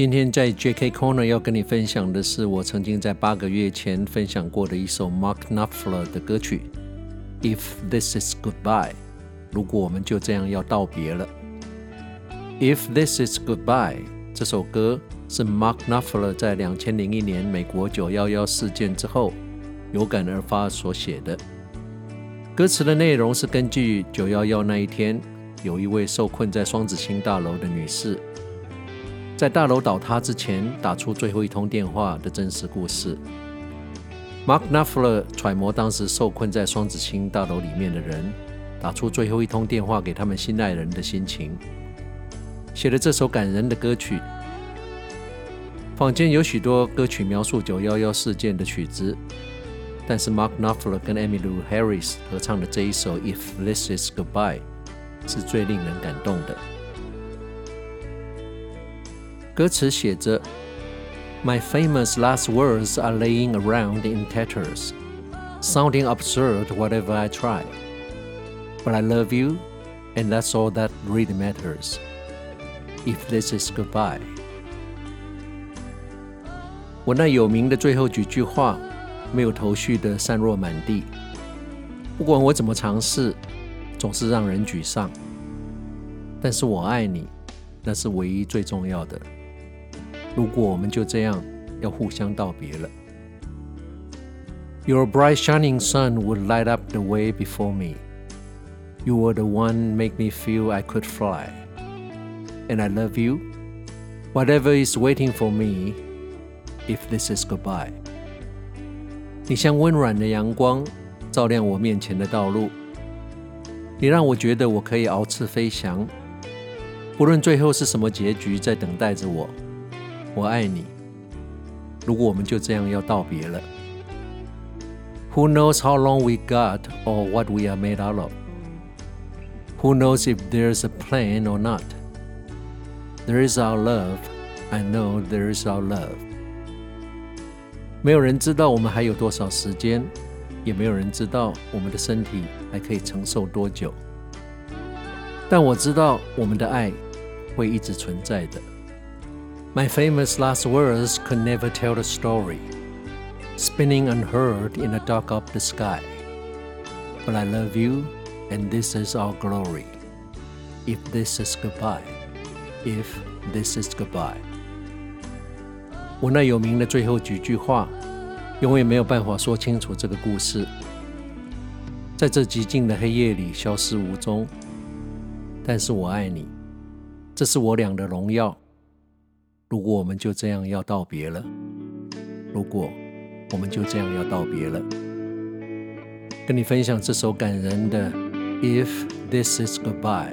今天在 J.K. Corner 要跟你分享的是我曾经在八个月前分享过的一首 Mark Knopfler 的歌曲《If This Is Goodbye》。如果我们就这样要道别了，《If This Is Goodbye》这首歌是 Mark Knopfler 在两千零一年美国九幺幺事件之后有感而发所写的。歌词的内容是根据九幺幺那一天，有一位受困在双子星大楼的女士，在大楼倒塌之前打出最后一通电话的真实故事。Mark Knopfler 揣摩当时受困在双子星大楼里面的人，打出最后一通电话给他们心爱人的心情，写了这首感人的歌曲。坊间有许多歌曲描述九幺幺事件的曲子，但是 Mark Knopfler 跟 Emmylou Harris 合唱的这一首《If This Is Goodbye》。是最令人感动的。歌词写着：“My famous last words are laying around in tatters, sounding absurd whatever I try. But I love you, and that's all that really matters. If this is goodbye。”我那有名的最后几句话，没有头绪的散落满地。不管我怎么尝试。总是让人沮丧，但是我爱你，那是唯一最重要的。 如果我们就这样要互相道别了，Your bright shining sun would light up the way before me. You were the one make me feel I could fly, and I love you. Whatever is waiting for me, if this is goodbye. 你像温暖的阳光，照亮我面前的道路。你让我觉得我可以翱翅飞翔，不论最后是什么结局在等待着我。我爱你。如果我们就这样要道别了，Who knows how long we got or what we are made out of? Who knows if there's a plan or not? There is our love. I know there is our love. 没有人知道我们还有多少时间。也没有人知道我们的身体还可以承受多久，但我知道我们的爱会一直存在的。My famous last words could never tell the story, spinning unheard in the dark of the sky. But I love you, and this is our glory. If this is goodbye, if this is goodbye. 我那有名的最后几句话。永远没有办法说清楚这个故事，在这寂静的黑夜里消失无踪。但是我爱你，这是我俩的荣耀。 如果我们就这样要道别了，如果我们就这样要道别了，跟你分享这首感人的《If This Is Goodbye》。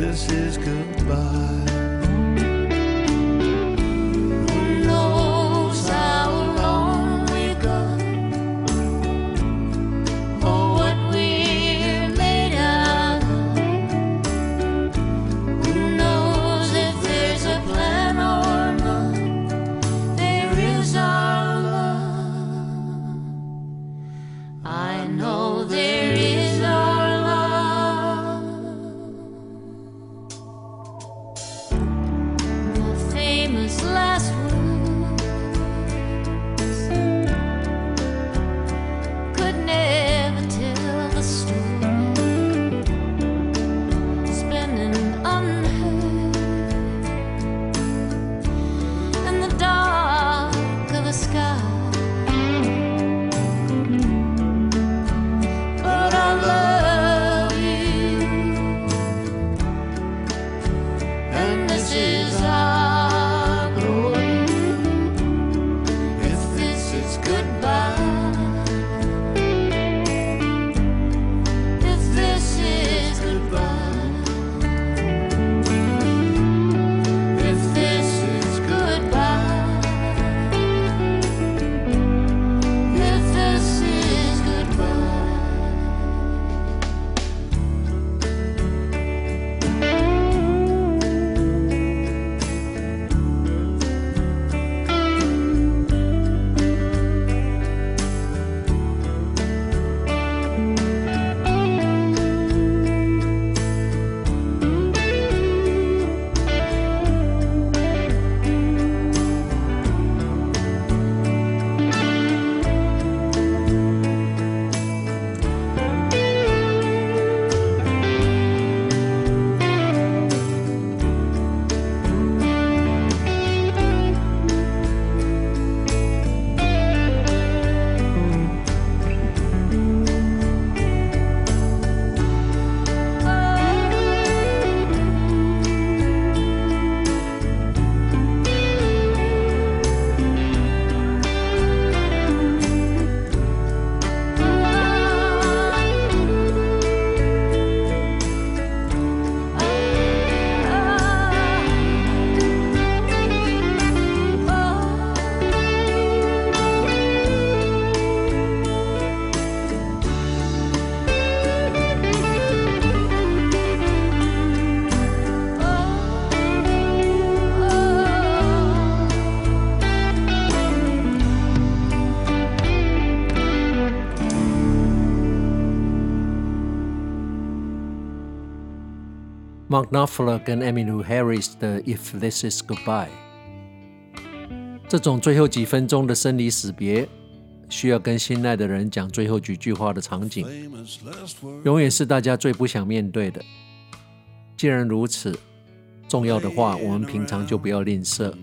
this is goodbye. good Mark Knopfler 跟 Emmylou Harris 的《If This Is Goodbye》。这种最后几分钟的生离死别，需要跟心爱的人讲最后几句话的场景，永远是大家最不想面对的。既然如此，重要的话我们平常就不要吝啬，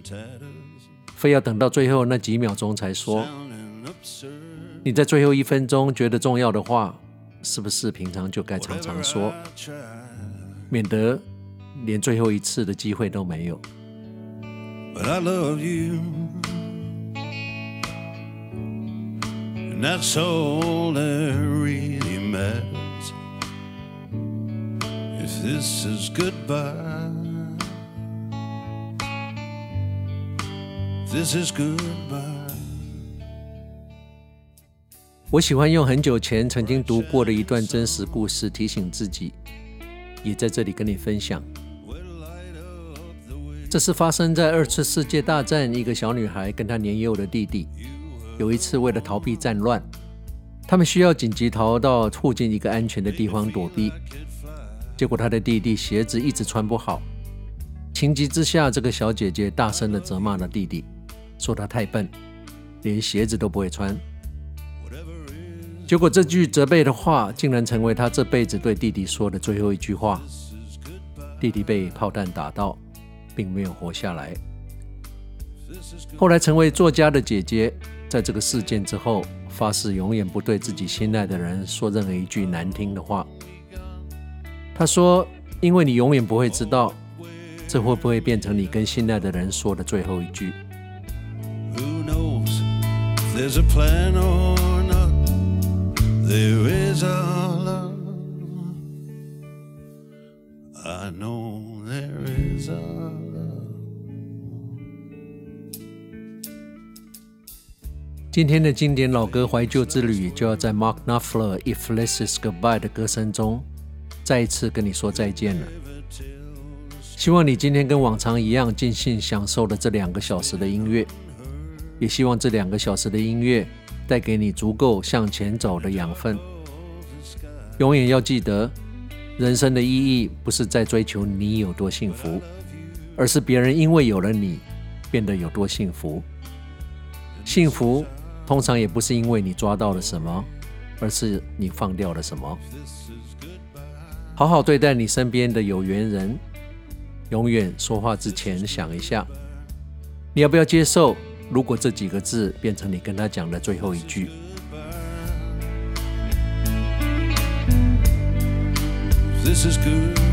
非要等到最后那几秒钟才说。你在最后一分钟觉得重要的话，是不是平常就该常常说，免得连最后一次的机会都没有。But I love you, and that's all that really matters. If this is goodbye, this is goodbye. 我喜欢用很久前曾经读过的一段真实故事提醒自己，也在这里跟你分享。这是发生在二次世界大战，一个小女孩跟她年幼的弟弟，有一次为了逃避战乱，他们需要紧急逃到附近一个安全的地方躲避。结果她的弟弟鞋子一直穿不好，情急之下，这个小姐姐大声地责骂了弟弟，说他太笨，连鞋子都不会穿。结果这句责备的话，竟然成为他这辈子对弟弟说的最后一句话。弟弟被炮弹打到。并没有活下来。后来成为作家的姐姐，在这个事件之后，发誓永远不对自己心爱的人说任何一句难听的话。她说：“因为你永远不会知道，这会不会变成你跟心爱的人说的最后一句。” There is a love. I know there is a love. 今天的经典老歌怀旧之旅，就要在 Mark Knopfler《If This Is Goodbye》的歌声中，再一次跟你说再见了。希望你今天跟往常一样尽兴享受了这两个小时的音乐，也希望这两个小时的音乐带给你足够向前走的养分。永远要记得，人生的意义不是在追求你有多幸福，而是别人因为有了你，变得有多幸福。幸福。通常也不是因为你抓到了什么，而是你放掉了什么。好好对待你身边的有缘人，永远说话之前想一下，你要不要接受？如果这几个字变成你跟他讲的最后一句。This is good.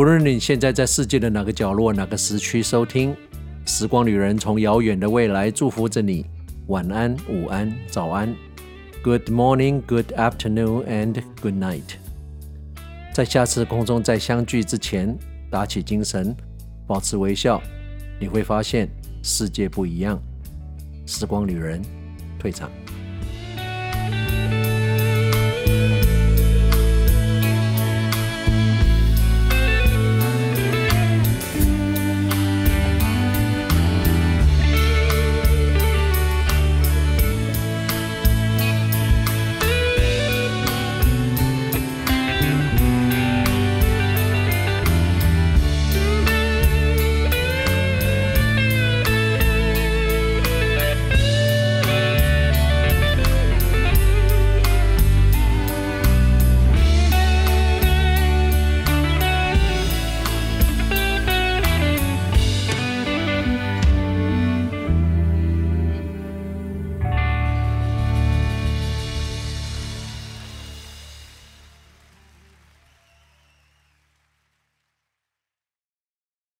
无论你现在在世界的哪个角落、哪个时区收听，《时光旅人》从遥远的未来祝福着你。晚安、午安、早安，Good morning, Good afternoon, and Good night。在下次空中再相聚之前，打起精神，保持微笑，你会发现世界不一样。时光旅人退场。